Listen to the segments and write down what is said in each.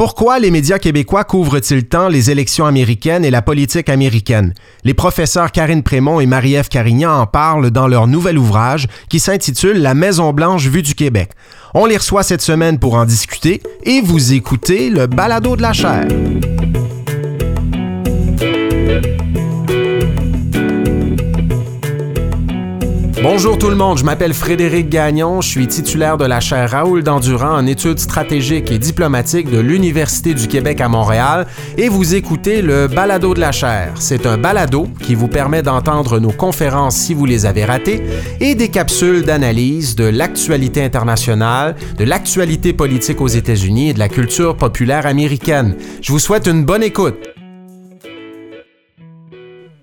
Pourquoi les médias québécois couvrent-ils tant les élections américaines et la politique américaine? Les professeurs Karine Prémont et Marie-Ève Carignan en parlent dans leur nouvel ouvrage qui s'intitule La Maison-Blanche vue du Québec. On les reçoit cette semaine pour en discuter et vous écoutez le balado de la chaire. Bonjour tout le monde, je m'appelle Frédéric Gagnon, je suis titulaire de la chaire Raoul Dandurand en études stratégiques et diplomatiques de l'Université du Québec à Montréal et vous écoutez le Balado de la chaire. C'est un balado qui vous permet d'entendre nos conférences si vous les avez ratées et des capsules d'analyse de l'actualité internationale, de l'actualité politique aux États-Unis et de la culture populaire américaine. Je vous souhaite une bonne écoute.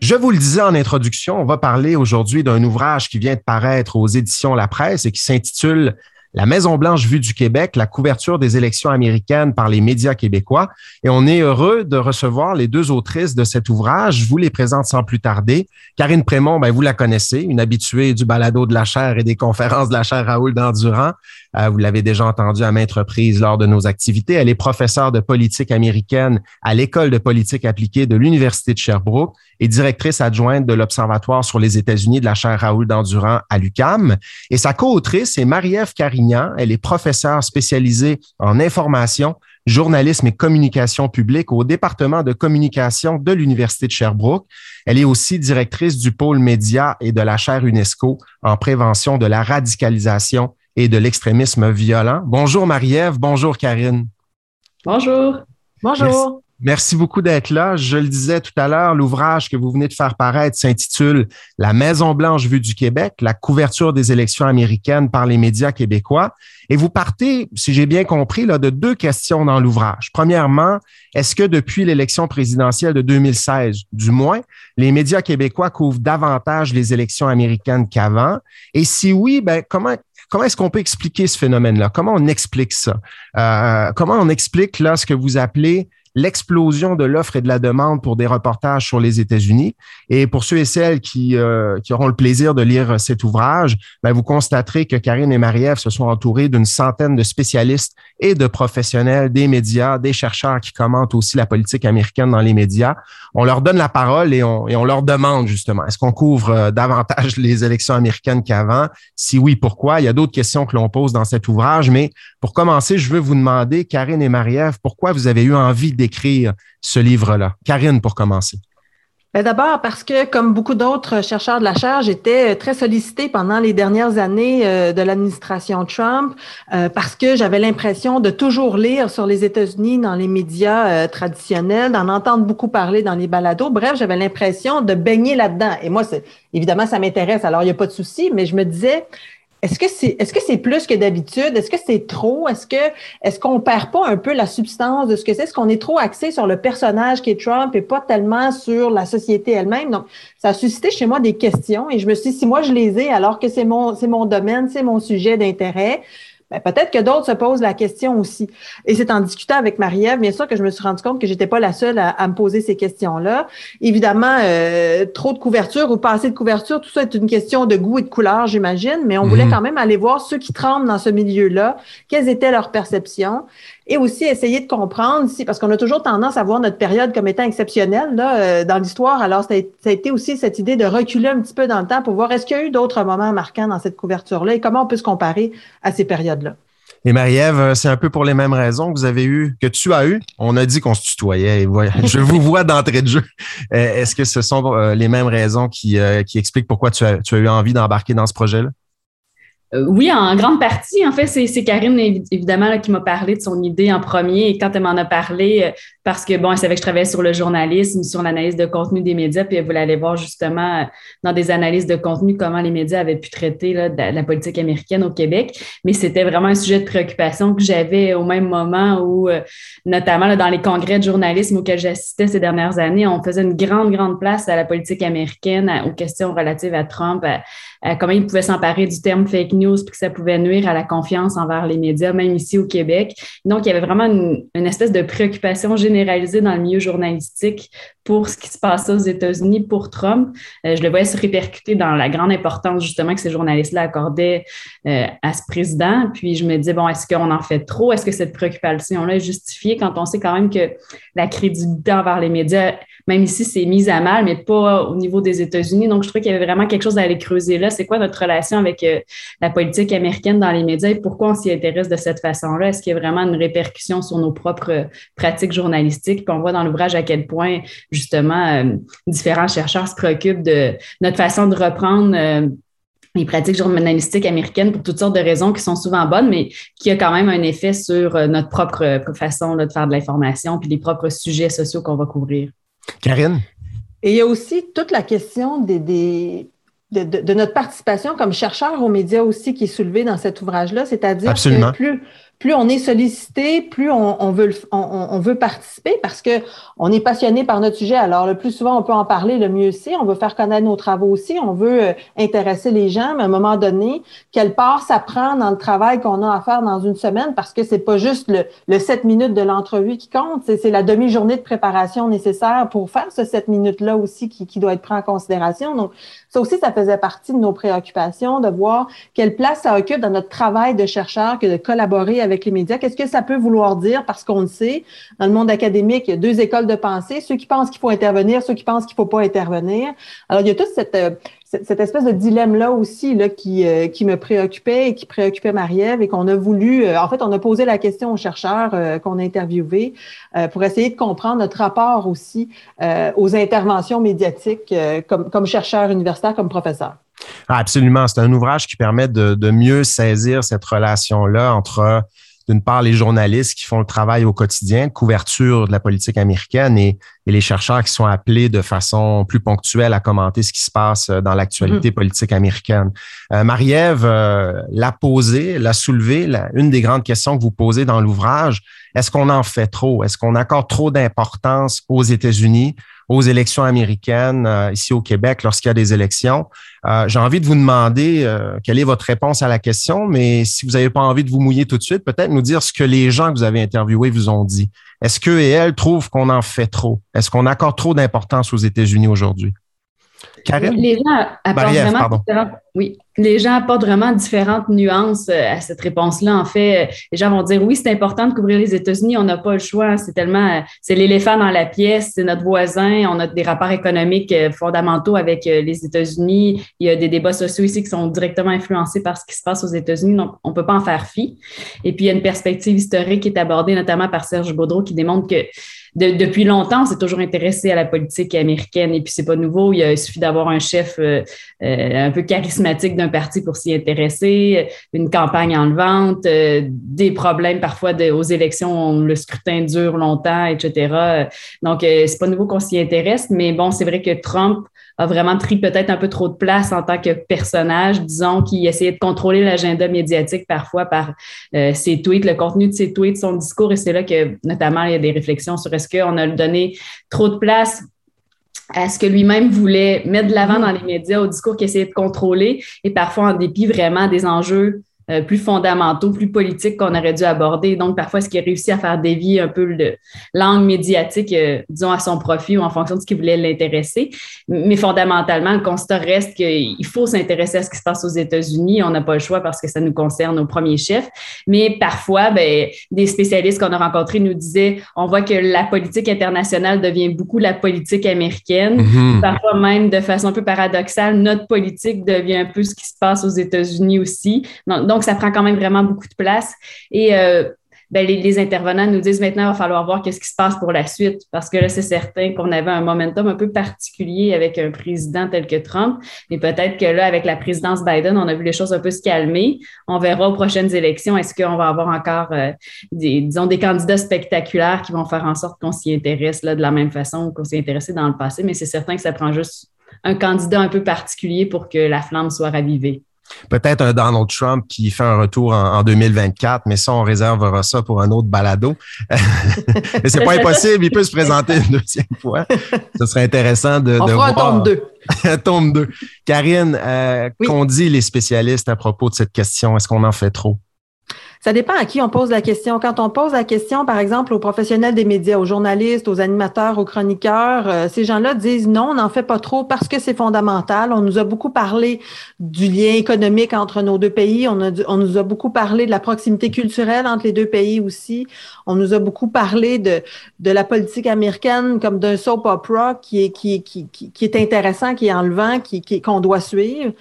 Je vous le disais en introduction, on va parler aujourd'hui d'un ouvrage qui vient de paraître aux éditions La Presse et qui s'intitule la Maison-Blanche vue du Québec, la couverture des élections américaines par les médias québécois. Et on est heureux de recevoir les deux autrices de cet ouvrage. Je vous les présente sans plus tarder. Karine Prémont, ben, vous la connaissez, une habituée du balado de la chaire et des conférences de la chaire Raoul d'Endurant. Euh, vous l'avez déjà entendu à maintes reprises lors de nos activités. Elle est professeure de politique américaine à l'École de politique appliquée de l'Université de Sherbrooke et directrice adjointe de l'Observatoire sur les États-Unis de la chaire Raoul d'Endurant à l'UCAM. Et sa co-autrice est Marie-Ève Carignan. Elle est professeure spécialisée en information, journalisme et communication publique au département de communication de l'Université de Sherbrooke. Elle est aussi directrice du pôle média et de la chaire UNESCO en prévention de la radicalisation et de l'extrémisme violent. Bonjour Marie-Ève, bonjour Karine. Bonjour. Bonjour. Merci beaucoup d'être là. Je le disais tout à l'heure, l'ouvrage que vous venez de faire paraître s'intitule La Maison Blanche vue du Québec, la couverture des élections américaines par les médias québécois. Et vous partez, si j'ai bien compris, là, de deux questions dans l'ouvrage. Premièrement, est-ce que depuis l'élection présidentielle de 2016, du moins, les médias québécois couvrent davantage les élections américaines qu'avant? Et si oui, ben, comment, comment est-ce qu'on peut expliquer ce phénomène-là? Comment on explique ça? Euh, comment on explique là ce que vous appelez l'explosion de l'offre et de la demande pour des reportages sur les États-Unis. Et pour ceux et celles qui, euh, qui auront le plaisir de lire cet ouvrage, ben, vous constaterez que Karine et Marie-Ève se sont entourées d'une centaine de spécialistes et de professionnels des médias, des chercheurs qui commentent aussi la politique américaine dans les médias. On leur donne la parole et on, et on leur demande justement, est-ce qu'on couvre euh, davantage les élections américaines qu'avant? Si oui, pourquoi? Il y a d'autres questions que l'on pose dans cet ouvrage, mais pour commencer, je veux vous demander, Karine et Marie-Ève, pourquoi vous avez eu envie d'écrire ce livre-là? Karine, pour commencer. Ben, d'abord parce que, comme beaucoup d'autres chercheurs de la chaire, j'étais très sollicitée pendant les dernières années euh, de l'administration Trump euh, parce que j'avais l'impression de toujours lire sur les États-Unis dans les médias euh, traditionnels, d'en entendre beaucoup parler dans les balados. Bref, j'avais l'impression de baigner là-dedans. Et moi, évidemment, ça m'intéresse, alors il n'y a pas de souci, mais je me disais, est-ce que c'est est-ce que c'est plus que d'habitude? Est-ce que c'est trop? Est-ce que est-ce qu'on perd pas un peu la substance de ce que c'est? Est-ce qu'on est trop axé sur le personnage qui est Trump et pas tellement sur la société elle-même? Donc, ça a suscité chez moi des questions et je me suis dit, si moi je les ai alors que c'est mon c'est mon domaine, c'est mon sujet d'intérêt, ben, peut-être que d'autres se posent la question aussi. Et c'est en discutant avec Marie-Ève, bien sûr, que je me suis rendu compte que j'étais pas la seule à, me poser ces questions-là. Évidemment, euh, trop de couverture ou pas assez de couverture, tout ça est une question de goût et de couleur, j'imagine, mais on voulait mhm. quand même aller voir ceux qui tremblent dans ce milieu-là, quelles étaient leurs perceptions? Et aussi essayer de comprendre si, parce qu'on a toujours tendance à voir notre période comme étant exceptionnelle là, euh, dans l'histoire. Alors, ça a, été aussi cette idée de reculer un petit peu dans le temps pour voir est-ce qu'il y a eu d'autres moments marquants dans cette couverture-là et comment on peut se comparer à ces périodes-là. Et Marie-Ève, euh, c'est un peu pour les mêmes raisons que vous avez eu, que tu as eu. On a dit qu'on se tutoyait. Et je vous vois d'entrée de jeu. Euh, est-ce que ce sont les mêmes raisons qui, qui expliquent pourquoi tu as, tu as eu envie d'embarquer dans ce projet-là? Euh, oui, en grande partie. En fait, c'est Karine, évidemment, qui m'a parlé de son idée en premier. Et quand elle m'en a parlé, euh, parce que, bon, elle savait que je travaillais sur le journalisme, sur l'analyse de contenu des médias, puis elle voulait aller voir justement euh, dans des analyses de contenu comment les médias avaient pu traiter la politique américaine au Québec. Mais c'était vraiment un sujet de préoccupation que j'avais au même moment où, notamment dans les congrès de journalisme auxquels j'assistais ces dernières années, on faisait une grande, grande place à la politique américaine, aux questions relatives à Trump, comment ils pouvaient s'emparer du terme fake news puis que ça pouvait nuire à la confiance envers les médias, même ici au Québec. Donc, il y avait vraiment une, une espèce de préoccupation généralisée dans le milieu journalistique pour ce qui se passait aux États-Unis pour Trump. Euh, je le voyais se répercuter dans la grande importance justement que ces journalistes-là accordaient euh, à ce président. Puis je me disais, bon, est-ce qu'on en fait trop? Est-ce que cette préoccupation-là est justifiée quand on sait quand même que la crédibilité envers les médias même ici, c'est mis à mal, mais pas au niveau des États-Unis? Donc, je trouvais qu'il y avait vraiment quelque chose à aller creuser là. C'est quoi notre relation avec euh, la politique américaine dans les médias et pourquoi on s'y intéresse de cette façon-là? Est-ce qu'il y a vraiment une répercussion sur nos propres pratiques journalistiques? Puis on voit dans l'ouvrage à quel point, justement, euh, différents chercheurs se préoccupent de notre façon de reprendre euh, les pratiques journalistiques américaines pour toutes sortes de raisons qui sont souvent bonnes, mais qui a quand même un effet sur notre propre façon de faire de l'information puis les propres sujets sociaux qu'on va couvrir. Karine? Et il y a aussi toute la question des, de, notre participation comme chercheur aux médias aussi qui est soulevée dans cet ouvrage-là, c'est-à-dire que plus, plus on est sollicité, plus on, veut, on, veut participer parce que on est passionné par notre sujet. Alors, le plus souvent on peut en parler, le mieux c'est. On veut faire connaître nos travaux aussi. On veut euh, intéresser les gens, mais à un moment donné, quelle part ça prend dans le travail qu'on a à faire dans une semaine parce que c'est pas juste le, le 7 minutes de l'entrevue qui compte, c'est la demi-journée de préparation nécessaire pour faire ce 7 minutes-là aussi qui, qui doit être pris en considération. Donc, ça aussi, ça faisait partie de nos préoccupations de voir quelle place ça occupe dans notre travail de chercheur que de collaborer les médias. Qu'est-ce que ça peut vouloir dire? Parce qu'on le sait, dans le monde académique, il y a deux écoles de pensée, ceux qui pensent qu'il faut intervenir, ceux qui pensent qu'il ne faut pas intervenir. Alors, il y a toute cette, euh, espèce de dilemme-là aussi là, qui, euh, qui me préoccupait et qui préoccupait Marie-Ève et qu'on a voulu, euh, en fait, on a posé la question aux chercheurs qu'on a interviewés pour essayer de comprendre notre rapport aussi aux interventions médiatiques comme, comme chercheur universitaire, comme professeur. Ah, absolument. C'est un ouvrage qui permet de, de mieux saisir cette relation-là entre d'une part les journalistes qui font le travail au quotidien de couverture de la politique américaine et, les chercheurs qui sont appelés de façon plus ponctuelle à commenter ce qui se passe euh, dans l'actualité mm-hmm. politique américaine. Euh, Marie-Ève euh, l'a posé, l'a soulevé, une des grandes questions que vous posez dans l'ouvrage, est-ce qu'on en fait trop? Est-ce qu'on accorde trop d'importance aux États-Unis? Aux élections américaines euh, ici au Québec lorsqu'il y a des élections. Euh, j'ai envie de vous demander euh, quelle est votre réponse à la question, mais si vous n'avez pas envie de vous mouiller tout de suite, peut-être nous dire ce que les gens que vous avez interviewés vous ont dit. Est-ce qu'eux et elles trouvent qu'on en fait trop? Est-ce qu'on accorde trop d'importance aux États-Unis aujourd'hui? Karine? Les gens apportent vraiment oui, les gens apportent vraiment différentes nuances euh, à cette réponse-là. En fait, euh, les gens vont dire oui, c'est important de couvrir les États-Unis, on n'a pas le choix. C'est tellement, euh, c'est l'éléphant dans la pièce, c'est notre voisin, on a des rapports économiques fondamentaux avec les États-Unis. Il y a des débats sociaux ici qui sont directement influencés par ce qui se passe aux États-Unis, donc on ne peut pas en faire fi. Et puis, il y a une perspective historique qui est abordée notamment par Serge Baudreau qui démontre que depuis longtemps, on s'est toujours intéressé à la politique américaine et puis c'est pas nouveau. Il, suffit d'avoir un chef un peu charismatique d'un parti pour s'y intéresser, une campagne en vente, euh, des problèmes parfois aux élections, le scrutin dure longtemps, etc. Donc, euh, c'est pas nouveau qu'on s'y intéresse, mais bon, c'est vrai que Trump a vraiment pris peut-être un peu trop de place en tant que personnage, disons, qui essayait de contrôler l'agenda médiatique parfois par euh, ses tweets, le contenu de ses tweets, son discours. Et c'est là que, notamment, il y a des réflexions sur est-ce qu'on a donné trop de place à ce que lui-même voulait mettre de l'avant dans les médias, au discours qu'il essayait de contrôler, et parfois en dépit vraiment des enjeux euh, plus fondamentaux, plus politiques qu'on aurait dû aborder. Donc, parfois, est-ce qu'il a réussi à faire dévier un peu le l'angle médiatique, euh, disons, à son profit ou en fonction de ce qui voulait l'intéresser? Mais fondamentalement, le constat reste qu'il faut s'intéresser à ce qui se passe aux États-Unis. On n'a pas le choix parce que ça nous concerne au premier chef. Mais parfois, ben, des spécialistes qu'on a rencontrés nous disaient, on voit que la politique internationale devient beaucoup la politique américaine. Mm-hmm. Parfois même, de façon un peu paradoxale, notre politique devient un peu ce qui se passe aux États-Unis aussi. Donc, donc, ça prend quand même vraiment beaucoup de place. Et euh, ben, les, intervenants nous disent maintenant, il va falloir voir qu'est-ce qui se passe pour la suite, parce que là, c'est certain qu'on avait un momentum un peu particulier avec un président tel que Trump, mais peut-être que là, avec la présidence Biden, on a vu les choses un peu se calmer. On verra aux prochaines élections, est-ce qu'on va avoir encore, euh, des, disons, des candidats spectaculaires qui vont faire en sorte qu'on s'y intéresse de la même façon qu'on s'y intéressé dans le passé, mais c'est certain que ça prend juste un candidat un peu particulier pour que la flamme soit ravivée. Peut-être un Donald Trump qui fait un retour en, 2024, mais ça, on réservera ça pour un autre balado. mais c'est pas impossible, il peut se présenter une deuxième fois. Ce serait intéressant de, on fera voir. Un tome 2. tome 2. Karine, euh, qu'ont dit les spécialistes à propos de cette question? Est-ce qu'on en fait trop? Ça dépend à qui on pose la question. Quand on pose la question, par exemple, aux professionnels des médias, aux journalistes, aux animateurs, aux chroniqueurs, euh, ces gens-là disent non, on n'en fait pas trop parce que c'est fondamental. On nous a beaucoup parlé du lien économique entre nos deux pays. On, a, on nous a beaucoup parlé de la proximité culturelle entre les deux pays aussi. On nous a beaucoup parlé de, de la politique américaine comme d'un soap opera qui est, qui, qui, qui, est intéressant, qui est enlevant, qui, qu'on doit suivre.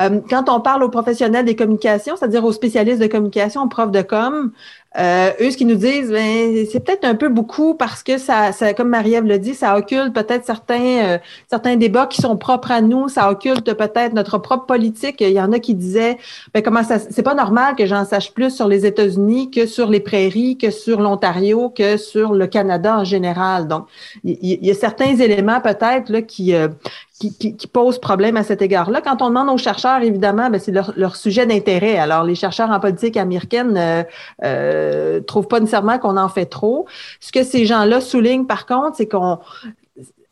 Euh, quand on parle aux professionnels des communications, c'est-à-dire aux spécialistes de communication, de com, euh, eux, ce qu'ils nous disent, ben, c'est peut-être un peu beaucoup parce que ça, ça comme Marie-Ève le dit, ça occulte peut-être certains, euh, certains débats qui sont propres à nous, ça occulte peut-être notre propre politique. Il y en a qui disaient, ben, comment ça, c'est pas normal que j'en sache plus sur les États-Unis que sur les prairies, que sur l'Ontario, que sur le Canada en général. Donc, il, y, a certains éléments peut-être là qui, euh, qui, qui, posent problème à cet égard-là. Quand on demande aux chercheurs, évidemment, ben, c'est leur, leur, sujet d'intérêt. Alors, les chercheurs en politique américaine euh, euh, trouvent pas nécessairement qu'on en fait trop. Ce que ces gens-là soulignent, par contre, c'est qu'on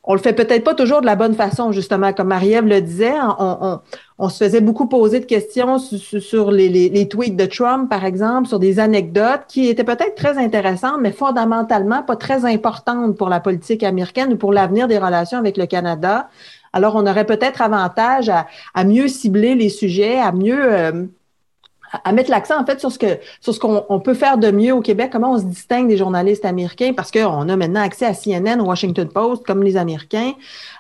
on le fait peut-être pas toujours de la bonne façon, justement. Comme Marie-Ève le disait, on, on, se faisait beaucoup poser de questions sur, les, tweets de Trump, par exemple, sur des anecdotes qui étaient peut-être très intéressantes, mais fondamentalement pas très importantes pour la politique américaine ou pour l'avenir des relations avec le Canada. Alors, on aurait peut-être avantage à, à, mieux cibler les sujets, à mieux euh, à mettre l'accent en fait sur ce que sur ce qu'on peut faire de mieux au Québec, comment on se distingue des journalistes américains, parce qu'on a maintenant accès à CNN, Washington Post, comme les Américains.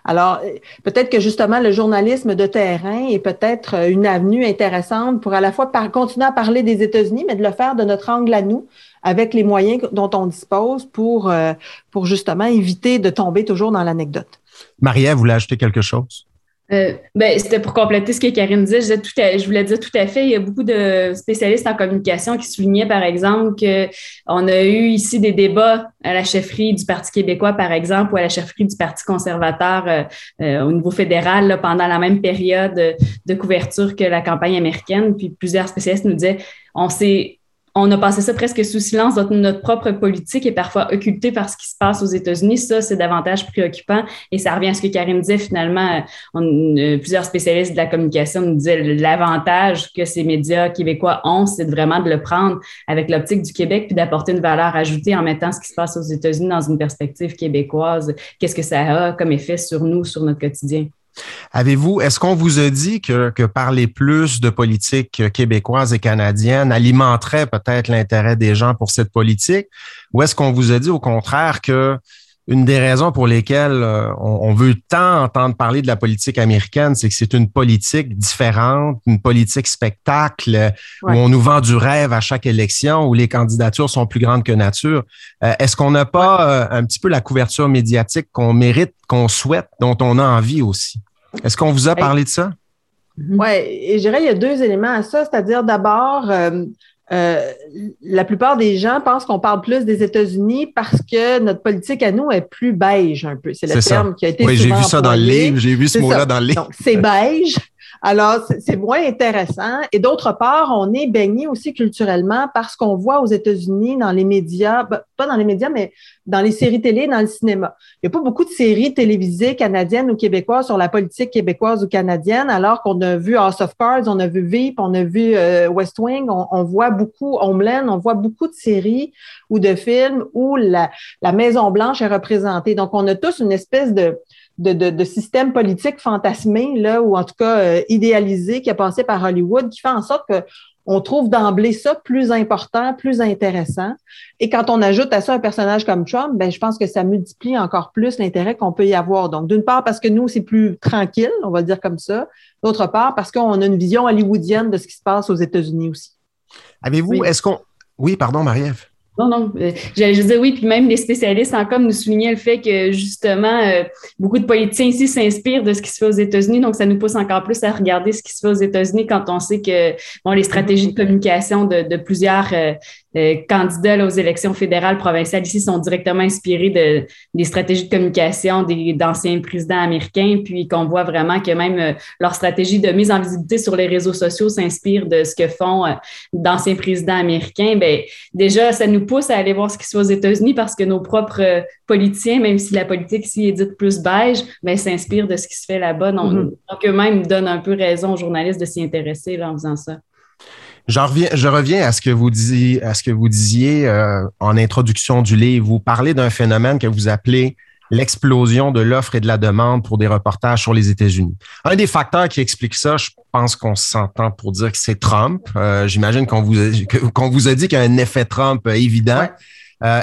Alors, peut-être que justement le journalisme de terrain est peut-être une avenue intéressante pour à la fois par, continuer à parler des États-Unis, mais de le faire de notre angle à nous, avec les moyens dont on dispose pour, euh, pour justement éviter de tomber toujours dans l'anecdote. Maria, vous voulez ajouter quelque chose? Euh, ben, c'était pour compléter ce que Karine disait. Je, voulais dire tout à fait, il y a beaucoup de spécialistes en communication qui soulignaient, par exemple, qu'on a eu ici des débats à la chefferie du Parti québécois, par exemple, ou à la chefferie du Parti conservateur euh, euh, au niveau fédéral là, pendant la même période de couverture que la campagne américaine. Puis plusieurs spécialistes nous disaient, on s'est on a passé ça presque sous silence. Notre, notre, propre politique est parfois occultée par ce qui se passe aux États-Unis. Ça, c'est davantage préoccupant. Et ça revient à ce que Karine disait. Finalement, euh, plusieurs spécialistes de la communication nous disaient l'avantage que ces médias québécois ont, c'est vraiment de le prendre avec l'optique du Québec puis d'apporter une valeur ajoutée en mettant ce qui se passe aux États-Unis dans une perspective québécoise. Qu'est-ce que ça a comme effet sur nous, sur notre quotidien? Avez-vous, est-ce qu'on vous a dit que, que parler plus de politique québécoise et canadienne alimenterait peut-être l'intérêt des gens pour cette politique? Ou est-ce qu'on vous a dit au contraire que une des raisons pour lesquelles euh, on, veut tant entendre parler de la politique américaine, c'est que c'est une politique différente, une politique spectacle, où on nous vend du rêve à chaque élection, où les candidatures sont plus grandes que nature. Euh, est-ce qu'on n'a pas euh, un petit peu la couverture médiatique qu'on mérite, qu'on souhaite, dont on a envie aussi? Est-ce qu'on vous a parlé de ça? Oui, et je dirais il y a deux éléments à ça, c'est-à-dire d'abord, euh, la plupart des gens pensent qu'on parle plus des États-Unis parce que notre politique à nous est plus beige un peu. C'est le terme qui a été Oui, j'ai vu ça dans le livre, j'ai vu ce mot-là dans le livre. Donc, c'est beige. Alors, c'est moins intéressant. Et d'autre part, on est baigné aussi culturellement parce qu'on voit aux États-Unis, dans les médias, ben, pas dans les médias, mais dans les séries télé, dans le cinéma. Il n'y a pas beaucoup de séries télévisées canadiennes ou québécoises sur la politique québécoise ou canadienne, alors qu'on a vu House of Cards, on a vu Veep, on a vu euh, West Wing, on, voit beaucoup Homeland, on voit beaucoup de séries ou de films où la, la Maison-Blanche est représentée. Donc, on a tous une espèce de de, de, de, système politique fantasmé, là, ou en tout cas euh, idéalisé, qui a passé par Hollywood, qui fait en sorte que on trouve d'emblée ça plus important, plus intéressant. Et quand on ajoute à ça un personnage comme Trump, ben, je pense que ça multiplie encore plus l'intérêt qu'on peut y avoir. Donc, d'une part, parce que nous, c'est plus tranquille, on va le dire comme ça. D'autre part, parce qu'on a une vision hollywoodienne de ce qui se passe aux États-Unis aussi. Avez-vous, est-ce qu'on. Oui, pardon, Marie-Ève. Non, non. Euh, je disais oui, puis même les spécialistes en com nous soulignaient le fait que justement, euh, beaucoup de politiciens ici s'inspirent de ce qui se fait aux États-Unis. Donc, ça nous pousse encore plus à regarder ce qui se fait aux États-Unis quand on sait que bon, les stratégies de communication de, plusieurs, euh, candidats aux élections fédérales, provinciales ici sont directement inspirés de, des stratégies de communication d'anciens présidents américains, puis qu'on voit vraiment que même leur stratégie de mise en visibilité sur les réseaux sociaux s'inspire de ce que font d'anciens présidents américains. Bien, déjà, ça nous pousse à aller voir ce qui se fait aux États-Unis parce que nos propres politiciens, même si la politique ici est dite plus beige, bien, s'inspirent de ce qui se fait là-bas. Donc, mm-hmm. donc eux-mêmes donnent un peu raison aux journalistes de s'y intéresser là, en faisant ça. Reviens, je reviens à ce que vous disiez, à ce que vous disiez euh, en introduction du livre. Vous parlez d'un phénomène que vous appelez l'explosion de l'offre et de la demande pour des reportages sur les États-Unis. Un des facteurs qui explique ça, je pense qu'on s'entend pour dire que c'est Trump. Euh, j'imagine qu'on vous, a, vous a dit qu'il y a un effet Trump euh, évident.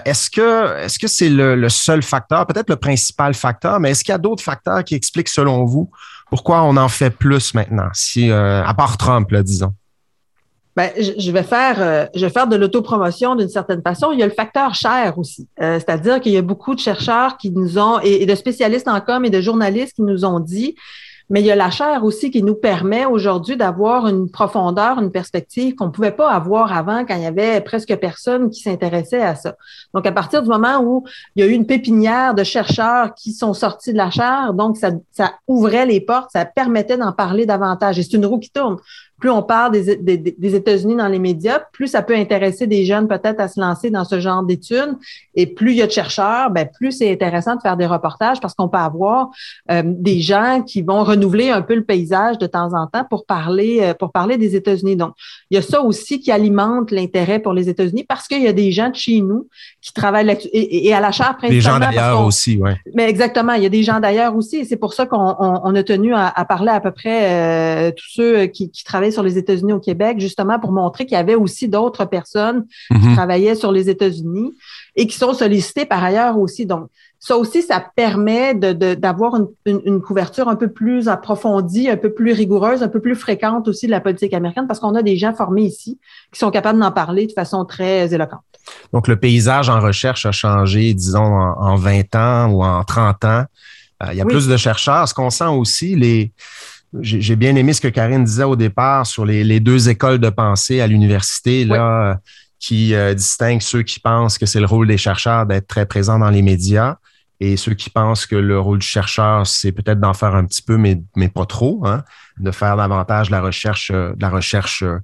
est-ce que est-ce que c'est le, le, seul facteur, peut-être le principal facteur, mais est-ce qu'il y a d'autres facteurs qui expliquent selon vous pourquoi on en fait plus maintenant, si à part Trump, là, disons? Ben, je vais faire, euh, je vais faire de l'autopromotion d'une certaine façon. Il y a le facteur cher aussi, euh, c'est-à-dire qu'il y a beaucoup de chercheurs qui nous ont et, de spécialistes en com et de journalistes qui nous ont dit, mais il y a la chair aussi qui nous permet aujourd'hui d'avoir une profondeur, une perspective qu'on ne pouvait pas avoir avant quand il y avait presque personne qui s'intéressait à ça. Donc, à partir du moment où il y a eu une pépinière de chercheurs qui sont sortis de la chair, donc ça, ça ouvrait les portes, ça permettait d'en parler davantage. Et c'est une roue qui tourne plus on parle des, des, des États-Unis dans les médias, plus ça peut intéresser des jeunes peut-être à se lancer dans ce genre d'études. Et plus il y a de chercheurs, ben plus c'est intéressant de faire des reportages parce qu'on peut avoir euh, des gens qui vont renouveler un peu le paysage de temps en temps pour parler euh, pour parler des États-Unis. Donc, il y a ça aussi qui alimente l'intérêt pour les États-Unis parce qu'il y a des gens de chez nous qui travaillent là-dessus et, à la chaire principalement. Des gens d'ailleurs aussi, oui. Mais exactement, il y a des gens d'ailleurs aussi et c'est pour ça qu'on on, a tenu à, à, parler à peu près euh, tous ceux qui, qui travaillent sur les États-Unis au Québec, justement pour montrer qu'il y avait aussi d'autres personnes qui mhm. travaillaient sur les États-Unis et qui sont sollicitées par ailleurs aussi. Donc, ça aussi, ça permet d'avoir une, couverture un peu plus approfondie, un peu plus rigoureuse, un peu plus fréquente aussi de la politique américaine parce qu'on a des gens formés ici qui sont capables d'en parler de façon très éloquente. Donc, le paysage en recherche a changé, disons, en, 20 ans ou en 30 ans. Euh, il y a plus de chercheurs. Ce qu'on sent aussi, les, j'ai bien aimé ce que Karine disait au départ sur les, deux écoles de pensée à l'université, là, qui euh, distinguent ceux qui pensent que c'est le rôle des chercheurs d'être très présents dans les médias et ceux qui pensent que le rôle du chercheur, c'est peut-être d'en faire un petit peu, mais, mais pas trop, hein, de faire davantage de la recherche, euh, de la recherche euh,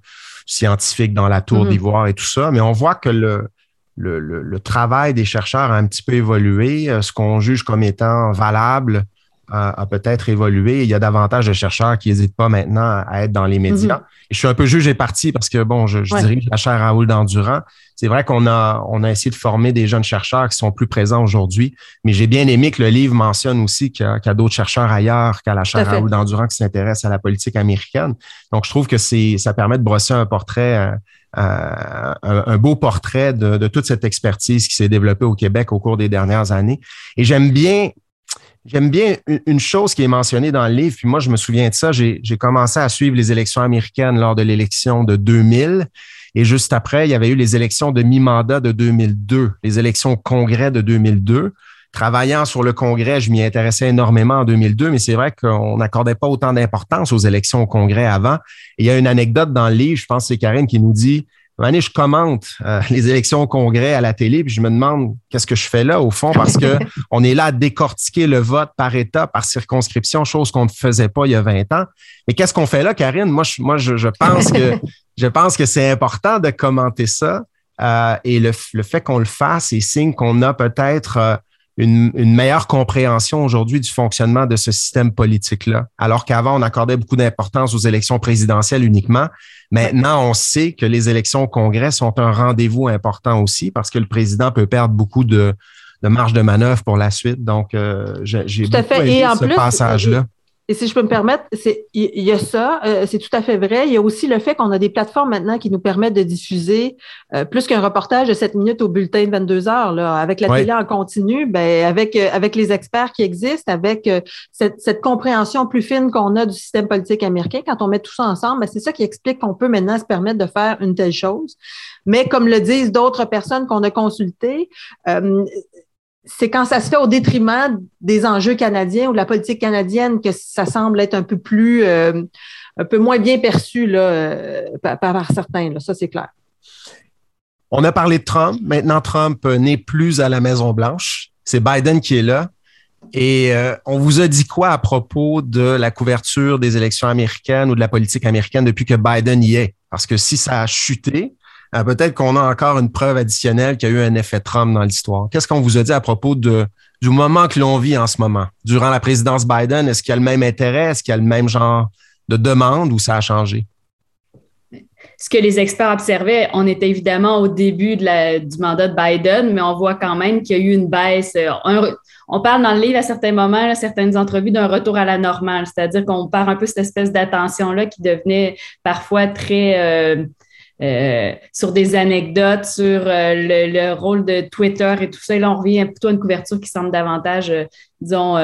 scientifique dans la tour mm-hmm. d'ivoire et tout ça. Mais on voit que le, le, le, travail des chercheurs a un petit peu évolué. Ce qu'on juge comme étant valable a, peut-être évolué. Il y a davantage de chercheurs qui n'hésitent pas maintenant à être dans les médias. Mhm. je suis un peu juge et parti parce que, bon, je, dirige la chaire Raoul d'Endurant. C'est vrai qu'on a, on a essayé de former des jeunes chercheurs qui sont plus présents aujourd'hui, mais j'ai bien aimé que le livre mentionne aussi qu'il y a, d'autres chercheurs ailleurs qu'à la chaire Raoul d'Endurant qui s'intéressent à la politique américaine. Donc, je trouve que c'est, ça permet de brosser un portrait, euh, euh, un, beau portrait de, de toute cette expertise qui s'est développée au Québec au cours des dernières années. Et j'aime bien J'aime bien une chose qui est mentionnée dans le livre, puis moi, je me souviens de ça. J'ai commencé à suivre les élections américaines lors de l'élection de 2000. Et juste après, il y avait eu les élections de mi-mandat de 2002, les élections au Congrès de 2002. Travaillant sur le Congrès, je m'y intéressais énormément en 2002, mais c'est vrai qu'on n'accordait pas autant d'importance aux élections au Congrès avant. il y a une anecdote dans le livre, je pense que c'est Karine qui nous dit année, je commente euh, les élections au Congrès à la télé, puis je me demande qu'est-ce que je fais là, au fond, parce que on est là à décortiquer le vote par État, par circonscription, chose qu'on ne faisait pas il y a 20 ans. Mais qu'est-ce qu'on fait là, Karine? Moi, je, moi, je, pense que je pense que c'est important de commenter ça. Euh, et le, le fait qu'on le fasse est signe qu'on a peut-être une, meilleure compréhension aujourd'hui du fonctionnement de ce système politique-là. Alors qu'avant, on accordait beaucoup d'importance aux élections présidentielles uniquement. Maintenant, on sait que les élections au Congrès sont un rendez-vous important aussi parce que le président peut perdre beaucoup de, marge de manœuvre pour la suite. Donc, euh, j'ai beaucoup aimé ce passage-là. Et si je peux me permettre, c'est il y, a ça, euh, c'est tout à fait vrai. Il y a aussi le fait qu'on a des plateformes maintenant qui nous permettent de diffuser euh, plus qu'un reportage de 7 minutes au bulletin de 22 heures là, avec la télé en continu, ben avec euh, avec les experts qui existent, avec cette, cette, compréhension plus fine qu'on a du système politique américain. Quand on met tout ça ensemble, ben, c'est ça qui explique qu'on peut maintenant se permettre de faire une telle chose. Mais comme le disent d'autres personnes qu'on a consultées, c'est quand ça se fait au détriment des enjeux canadiens ou de la politique canadienne que ça semble être un peu plus, euh, un peu moins bien perçu là, euh, par, certains. Ça, c'est clair. On a parlé de Trump. Maintenant, Trump n'est plus à la Maison-Blanche. C'est Biden qui est là. Et euh, on vous a dit quoi à propos de la couverture des élections américaines ou de la politique américaine depuis que Biden y est? Parce que si ça a chuté, euh, peut-être qu'on a encore une preuve additionnelle qu'il y a eu un effet Trump dans l'histoire. Qu'est-ce qu'on vous a dit à propos du moment que l'on vit en ce moment? Durant la présidence Biden, est-ce qu'il y a le même intérêt? Est-ce qu'il y a le même genre de demande ou ça a changé? ce que les experts observaient, on était évidemment au début du mandat de Biden, mais on voit quand même qu'il y a eu une baisse. Euh, on parle dans le livre à certains moments, certaines entrevues d'un retour à la normale, c'est-à-dire qu'on perd un peu cette espèce d'attention-là qui devenait parfois très euh, euh, sur des anecdotes, sur le, le, rôle de Twitter et tout ça. Et là, on revient plutôt à une couverture qui semble davantage, disons,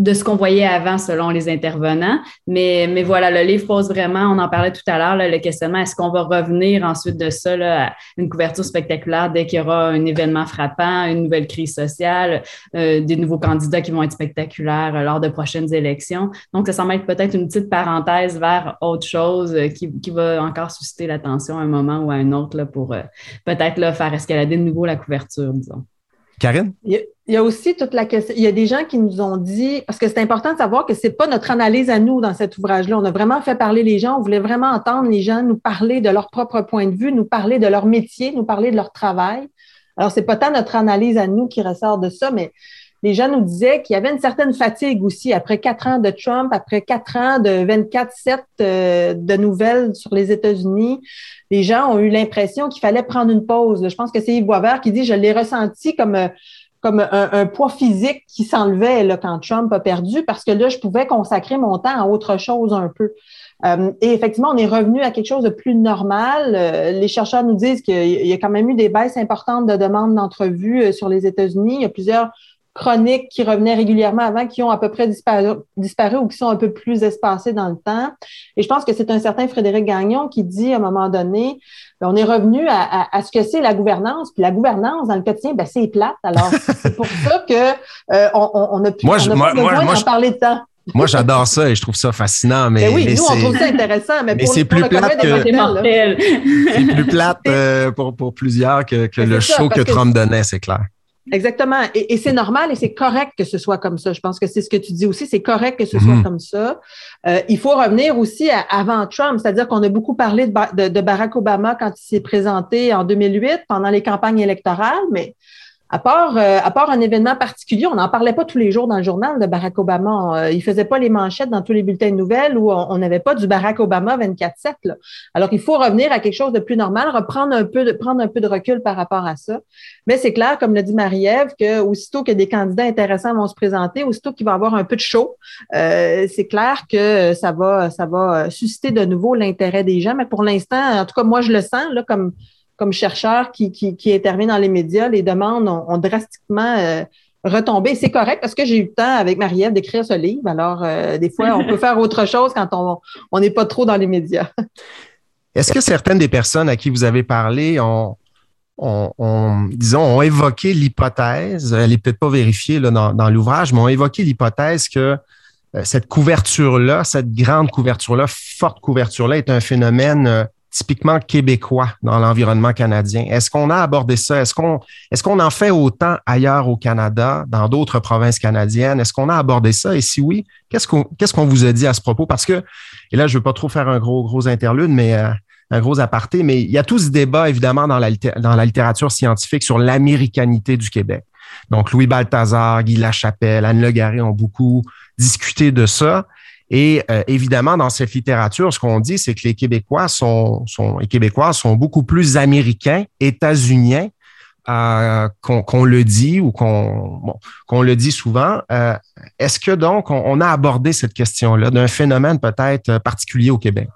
de ce qu'on voyait avant selon les intervenants. Mais, mais voilà, le livre pose vraiment, on en parlait tout à l'heure, le questionnement, est-ce qu'on va revenir ensuite de ça à une couverture spectaculaire dès qu'il y aura un événement frappant, une nouvelle crise sociale, euh, des nouveaux candidats qui vont être spectaculaires euh, lors de prochaines élections? Donc, ça semble être peut-être une petite parenthèse vers autre chose euh, qui, qui va encore susciter l'attention à un moment ou à un autre pour peut-être là, faire escalader de nouveau la couverture, disons. Karine? Il y a aussi toute la question. Il y a des gens qui nous ont dit, parce que c'est important de savoir que c'est pas notre analyse à nous dans cet ouvrage-là. On a vraiment fait parler les gens. On voulait vraiment entendre les gens nous parler de leur propre point de vue, nous parler de leur métier, nous parler de leur travail. Alors, c'est pas tant notre analyse à nous qui ressort de ça, mais les gens nous disaient qu'il y avait une certaine fatigue aussi après quatre ans de Trump, après quatre ans de 24-7 euh, de nouvelles sur les États-Unis. Les gens ont eu l'impression qu'il fallait prendre une pause. Je pense que c'est Yves Boisvert qui dit, je l'ai ressenti comme euh, comme un, poids physique qui s'enlevait quand Trump a perdu, parce que là, je pouvais consacrer mon temps à autre chose un peu. Euh, et effectivement, on est revenu à quelque chose de plus normal. les chercheurs nous disent qu'il y a quand même eu des baisses importantes de demandes d'entrevues sur les États-Unis. Il y a plusieurs chroniques qui revenaient régulièrement avant, qui ont à peu près disparu, disparu, ou qui sont un peu plus espacées dans le temps. Et je pense que c'est un certain Frédéric Gagnon qui dit à un moment donné, ben, on est revenu à, à, ce que c'est la gouvernance. Puis la gouvernance dans le quotidien, ben, c'est plate. Alors, c'est pour ça que euh, on, on, a pu moi, on a parler de temps. Moi, j'adore ça et je trouve ça fascinant. Mais, ben oui, nous, on trouve ça intéressant. Mais, c'est plus, plate que... c'est plus plate pour, pour plusieurs que, que le show que Trump donnait, c'est clair. Exactement. Et, c'est normal et c'est correct que ce soit comme ça. Je pense que c'est ce que tu dis aussi. C'est correct que ce soit mhm. comme ça. Euh, il faut revenir aussi à avant Trump, c'est-à-dire qu'on a beaucoup parlé de, de, Barack Obama quand il s'est présenté en 2008 pendant les campagnes électorales, mais à part, euh, à part un événement particulier, on n'en parlait pas tous les jours dans le journal de Barack Obama. Euh, il faisait pas les manchettes dans tous les bulletins de nouvelles où on n'avait pas du Barack Obama 24-7. Alors, il faut revenir à quelque chose de plus normal, reprendre un peu de, prendre un peu de recul par rapport à ça. Mais c'est clair, comme le dit Marie-Ève, que aussitôt que des candidats intéressants vont se présenter, aussitôt qu'il va y avoir un peu de show, euh, c'est clair que ça va, ça va susciter de nouveau l'intérêt des gens. Mais pour l'instant, en tout cas, moi, je le sens là, comme comme chercheur qui, qui, qui intervient dans les médias, les demandes ont, drastiquement euh, retombé. C'est correct parce que j'ai eu le temps avec Marie-Ève d'écrire ce livre. Alors, euh, des fois, on peut faire autre chose quand on n'est pas trop dans les médias. Est-ce que certaines des personnes à qui vous avez parlé ont, disons, ont évoqué l'hypothèse, elle n'est peut-être pas vérifiée dans l'ouvrage, mais ont évoqué l'hypothèse que euh, cette couverture-là, cette grande couverture-là, forte couverture-là, est un phénomène typiquement québécois dans l'environnement canadien. Est-ce qu'on a abordé ça? Est-ce qu'on est-ce en fait autant ailleurs au Canada, dans d'autres provinces canadiennes? Est-ce qu'on a abordé ça? Et si oui, qu'est-ce qu'on qu'est-ce vous a dit à ce propos? Parce que, et là, je veux pas trop faire un gros, gros interlude, mais euh, un gros aparté, mais il y a tout ce débat, évidemment, dans la, dans la littérature scientifique sur l'américanité du Québec. Donc, Louis Balthazar, Guy Lachapelle, Anne Legaré ont beaucoup discuté de ça. Et euh, évidemment, dans cette littérature, ce qu'on dit, c'est que les Québécois sont, les Québécois sont beaucoup plus américains, états-uniens euh, qu'on le dit ou qu'on bon, le dit souvent. Euh, Est-ce que donc on, on, a abordé cette question-là d'un phénomène peut-être particulier au Québec?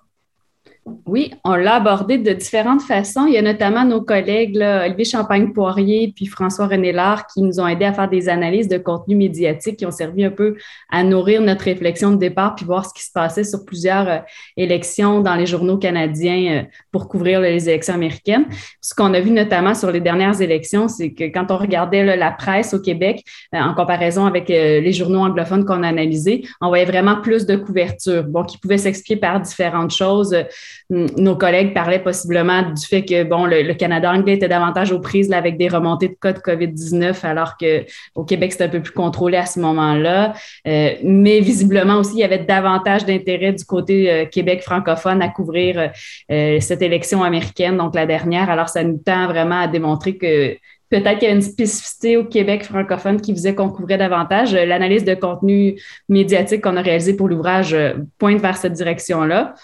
Oui, on l'a abordé de différentes façons. Il y a notamment nos collègues là, Olivier Champagne-Poirier puis François René Lard qui nous ont aidés à faire des analyses de contenu médiatique qui ont servi un peu à nourrir notre réflexion de départ puis voir ce qui se passait sur plusieurs euh, élections dans les journaux canadiens euh, pour couvrir les élections américaines. Ce qu'on a vu notamment sur les dernières élections, c'est que quand on regardait la presse au Québec euh, en comparaison avec les journaux anglophones qu'on a analysés, on voyait vraiment plus de couverture, bon, qui pouvait s'expliquer par différentes choses nos collègues parlaient possiblement du fait que bon, le, Canada anglais était davantage aux prises avec des remontées de cas de COVID-19, alors qu'au Québec, c'était un peu plus contrôlé à ce moment-là. Euh, mais visiblement aussi, il y avait davantage d'intérêt du côté euh, Québec francophone à couvrir euh, cette élection américaine, donc la dernière. Alors, ça nous tend vraiment à démontrer que peut-être qu'il y a une spécificité au Québec francophone qui faisait qu'on couvrait davantage. L'analyse de contenu médiatique qu'on a réalisé pour l'ouvrage pointe vers cette direction-là.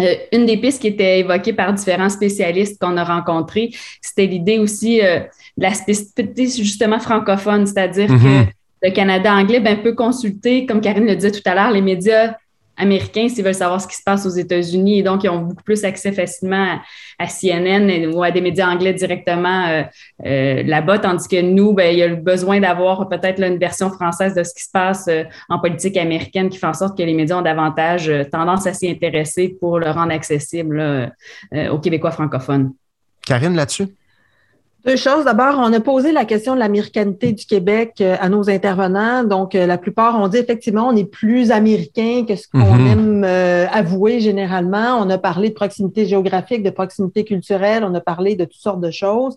Euh, une des pistes qui était évoquée par différents spécialistes qu'on a rencontrés, c'était l'idée aussi euh, de la spécificité justement francophone, c'est-à-dire que mm-hmm. le Canada anglais ben, peut consulter, comme Karine le disait tout à l'heure, les médias américains s'ils veulent savoir ce qui se passe aux États-Unis et donc ils ont beaucoup plus accès facilement à, CNN ou à des médias anglais directement euh, euh, là-bas, tandis que nous, ben, il y a le besoin d'avoir peut-être une version française de ce qui se passe euh, en politique américaine qui fait en sorte que les médias ont davantage tendance à s'y intéresser pour le rendre accessible aux Québécois francophones. Karine, là-dessus? Deux choses. D'abord, on a posé la question de l'américanité du Québec euh, à nos intervenants. Donc, euh, la plupart ont dit effectivement, on est plus américain que ce qu'on mhm. aime euh, avouer généralement. On a parlé de proximité géographique, de proximité culturelle, on a parlé de toutes sortes de choses.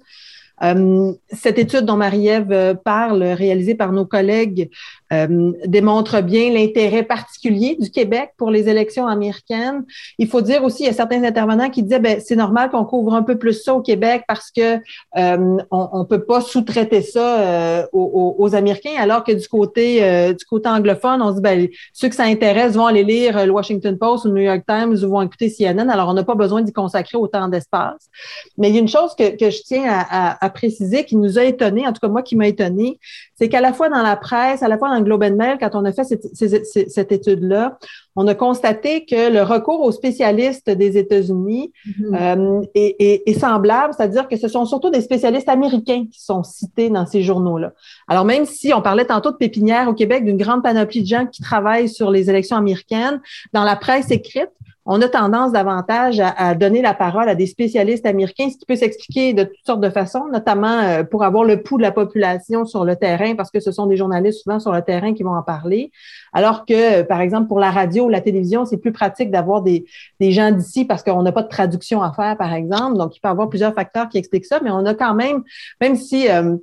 Euh, cette étude dont Marie-Ève euh, parle, réalisée par nos collègues, euh, démontre bien l'intérêt particulier du Québec pour les élections américaines. Il faut dire aussi, il y a certains intervenants qui disaient, ben, c'est normal qu'on couvre un peu plus ça au Québec parce que on, ne peut pas sous-traiter ça aux, Américains, alors que du côté du côté anglophone, on se dit, ben, ceux que ça intéresse vont aller lire le Washington Post ou le New York Times ou vont écouter CNN, alors on n'a pas besoin d'y consacrer autant d'espace. Mais il y a une chose que, je tiens à préciser, qui nous a étonné, en tout cas moi qui m'a étonné, c'est qu'à la fois dans la presse, à la fois dans le Globe and Mail, quand on a fait cette, cette, étude-là, on a constaté que le recours aux spécialistes des États-Unis mm-hmm. euh, est, est, semblable, c'est-à-dire que ce sont surtout des spécialistes américains qui sont cités dans ces journaux-là. Alors même si on parlait tantôt de pépinière au Québec, d'une grande panoplie de gens qui travaillent sur les élections américaines, dans la presse écrite, on a tendance davantage à, donner la parole à des spécialistes américains, ce qui peut s'expliquer de toutes sortes de façons, notamment euh, pour avoir le pouls de la population sur le terrain, parce que ce sont des journalistes souvent sur le terrain qui vont en parler. Alors que, par exemple, pour la radio ou la télévision, c'est plus pratique d'avoir des, des gens d'ici parce qu'on n'a pas de traduction à faire, par exemple. Donc, il peut y avoir plusieurs facteurs qui expliquent ça, mais on a quand même, même si euh,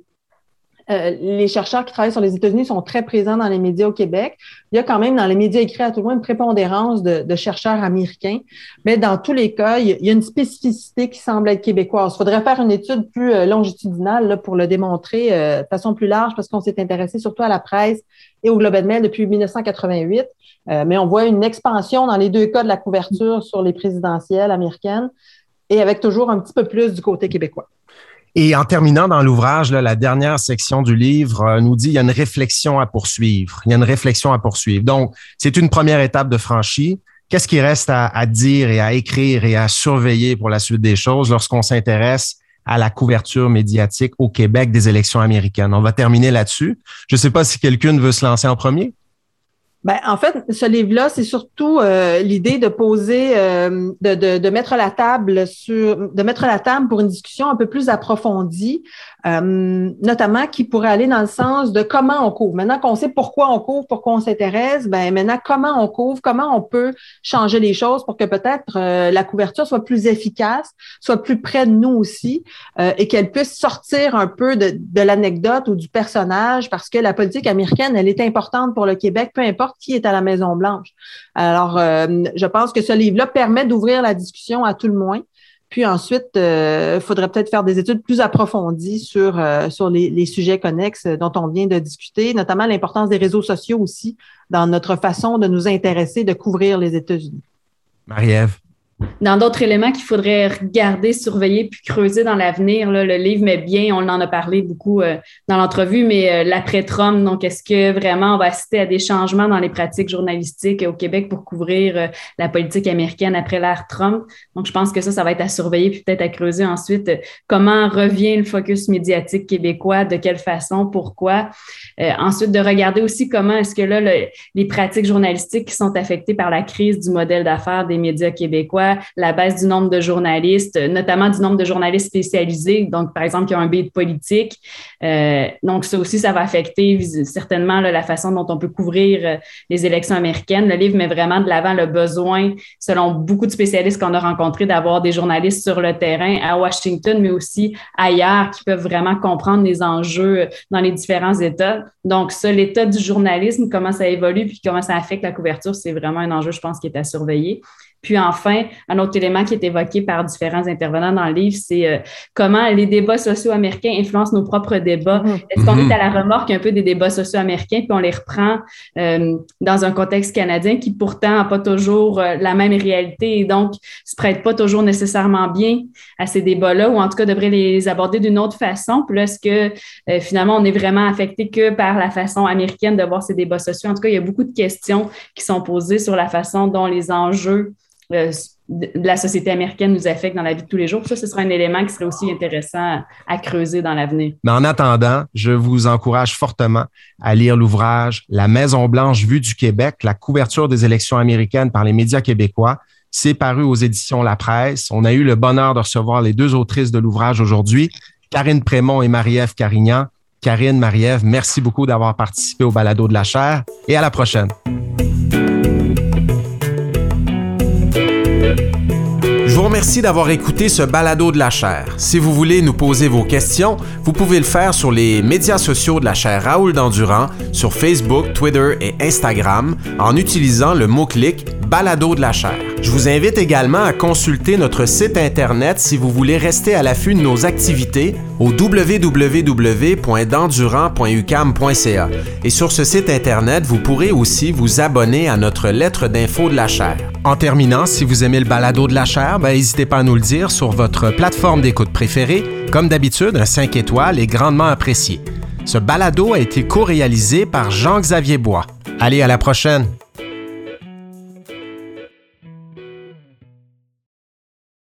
euh, les chercheurs qui travaillent sur les États-Unis sont très présents dans les médias au Québec. Il y a quand même dans les médias écrits à tout le monde une prépondérance de, chercheurs américains. Mais dans tous les cas, il y a une spécificité qui semble être québécoise. Il faudrait faire une étude plus euh, longitudinale pour le démontrer euh, de façon plus large parce qu'on s'est intéressé surtout à la presse et au Globe and Mail depuis 1988. mais on voit une expansion dans les deux cas de la couverture sur les présidentielles américaines et avec toujours un petit peu plus du côté québécois. Et en terminant dans l'ouvrage, la dernière section du livre euh, nous dit il y a une réflexion à poursuivre. Il y a une réflexion à poursuivre. Donc, c'est une première étape de franchie. Qu'est-ce qui reste à, dire et à écrire et à surveiller pour la suite des choses lorsqu'on s'intéresse à la couverture médiatique au Québec des élections américaines? On va terminer là-dessus. Je ne sais pas si quelqu'un veut se lancer en premier. Ben, en fait, ce livre-là, c'est surtout euh, l'idée de poser, euh, de, de, de, mettre la table sur, de mettre la table pour une discussion un peu plus approfondie, euh, notamment qui pourrait aller dans le sens de comment on couvre. Maintenant qu'on sait pourquoi on couvre, pourquoi on s'intéresse, ben maintenant comment on couvre, comment on peut changer les choses pour que peut-être la couverture soit plus efficace, soit plus près de nous aussi, et qu'elle puisse sortir un peu de, de l'anecdote ou du personnage, parce que la politique américaine, elle est importante pour le Québec, peu importe qui est à la Maison Blanche. Alors, euh, je pense que ce livre-là permet d'ouvrir la discussion à tout le moins. Puis ensuite, il euh, faudrait peut-être faire des études plus approfondies sur, euh, sur les, les, sujets connexes dont on vient de discuter, notamment l'importance des réseaux sociaux aussi dans notre façon de nous intéresser, de couvrir les États-Unis. Marie-Ève dans d'autres éléments qu'il faudrait regarder, surveiller puis creuser dans l'avenir. Le livre met bien, on en a parlé beaucoup euh, dans l'entrevue, mais euh, l'après-Trump, donc est-ce que vraiment on va assister à des changements dans les pratiques journalistiques au Québec pour couvrir euh, la politique américaine après l'ère Trump? Donc je pense que ça, ça va être à surveiller puis peut-être à creuser ensuite comment revient le focus médiatique québécois, de quelle façon, pourquoi? ensuite, de regarder aussi comment est-ce que là, les pratiques journalistiques qui sont affectées par la crise du modèle d'affaires des médias québécois, la baisse du nombre de journalistes, notamment du nombre de journalistes spécialisés, donc par exemple qui ont un biais de politique. Euh, donc ça aussi, ça va affecter certainement la façon dont on peut couvrir euh, les élections américaines. Le livre met vraiment de l'avant le besoin, selon beaucoup de spécialistes qu'on a rencontrés, d'avoir des journalistes sur le terrain à Washington, mais aussi ailleurs, qui peuvent vraiment comprendre les enjeux dans les différents États. Donc ça, l'état du journalisme, comment ça évolue, puis comment ça affecte la couverture, c'est vraiment un enjeu, je pense, qui est à surveiller. Puis enfin, un autre élément qui est évoqué par différents intervenants dans le livre, c'est euh, comment les débats sociaux américains influencent nos propres débats. Mm-hmm. Est-ce qu'on est mm-hmm. à la remorque un peu des débats sociaux américains, puis on les reprend euh, dans un contexte canadien qui pourtant n'a pas toujours euh, la même réalité et donc se prête pas toujours nécessairement bien à ces débats-là, ou en tout cas devrait les aborder d'une autre façon? Puis là, est-ce que finalement on est vraiment affecté que par la façon américaine de voir ces débats sociaux? En tout cas, il y a beaucoup de questions qui sont posées sur la façon dont les enjeux euh, de la société américaine nous affecte dans la vie de tous les jours. Ça, ce sera un élément qui serait aussi intéressant à, creuser dans l'avenir. Mais en attendant, je vous encourage fortement à lire l'ouvrage La Maison Blanche vue du Québec, la couverture des élections américaines par les médias québécois. C'est paru aux éditions La Presse. On a eu le bonheur de recevoir les deux autrices de l'ouvrage aujourd'hui, Karine Prémont et Marie-Ève Carignan. Karine, Marie-Ève, merci beaucoup d'avoir participé au balado de la chaire et à la prochaine. Vous remercie d'avoir écouté ce balado de la chaire. Si vous voulez nous poser vos questions, vous pouvez le faire sur les médias sociaux de la chaire Raoul Dandurand, sur Facebook, Twitter et Instagram, en utilisant le mot-clic balado de la chaire. Je vous invite également à consulter notre site Internet si vous voulez rester à l'affût de nos activités au www.dendurant.ucam.ca. Et sur ce site Internet, vous pourrez aussi vous abonner à notre lettre d'info de la chaire. En terminant, si vous aimez le balado de la chaire, ben, n'hésitez pas à nous le dire sur votre plateforme d'écoute préférée. Comme d'habitude, un 5 étoiles est grandement apprécié. Ce balado a été co-réalisé par Jean-Xavier Bois. Allez, à la prochaine!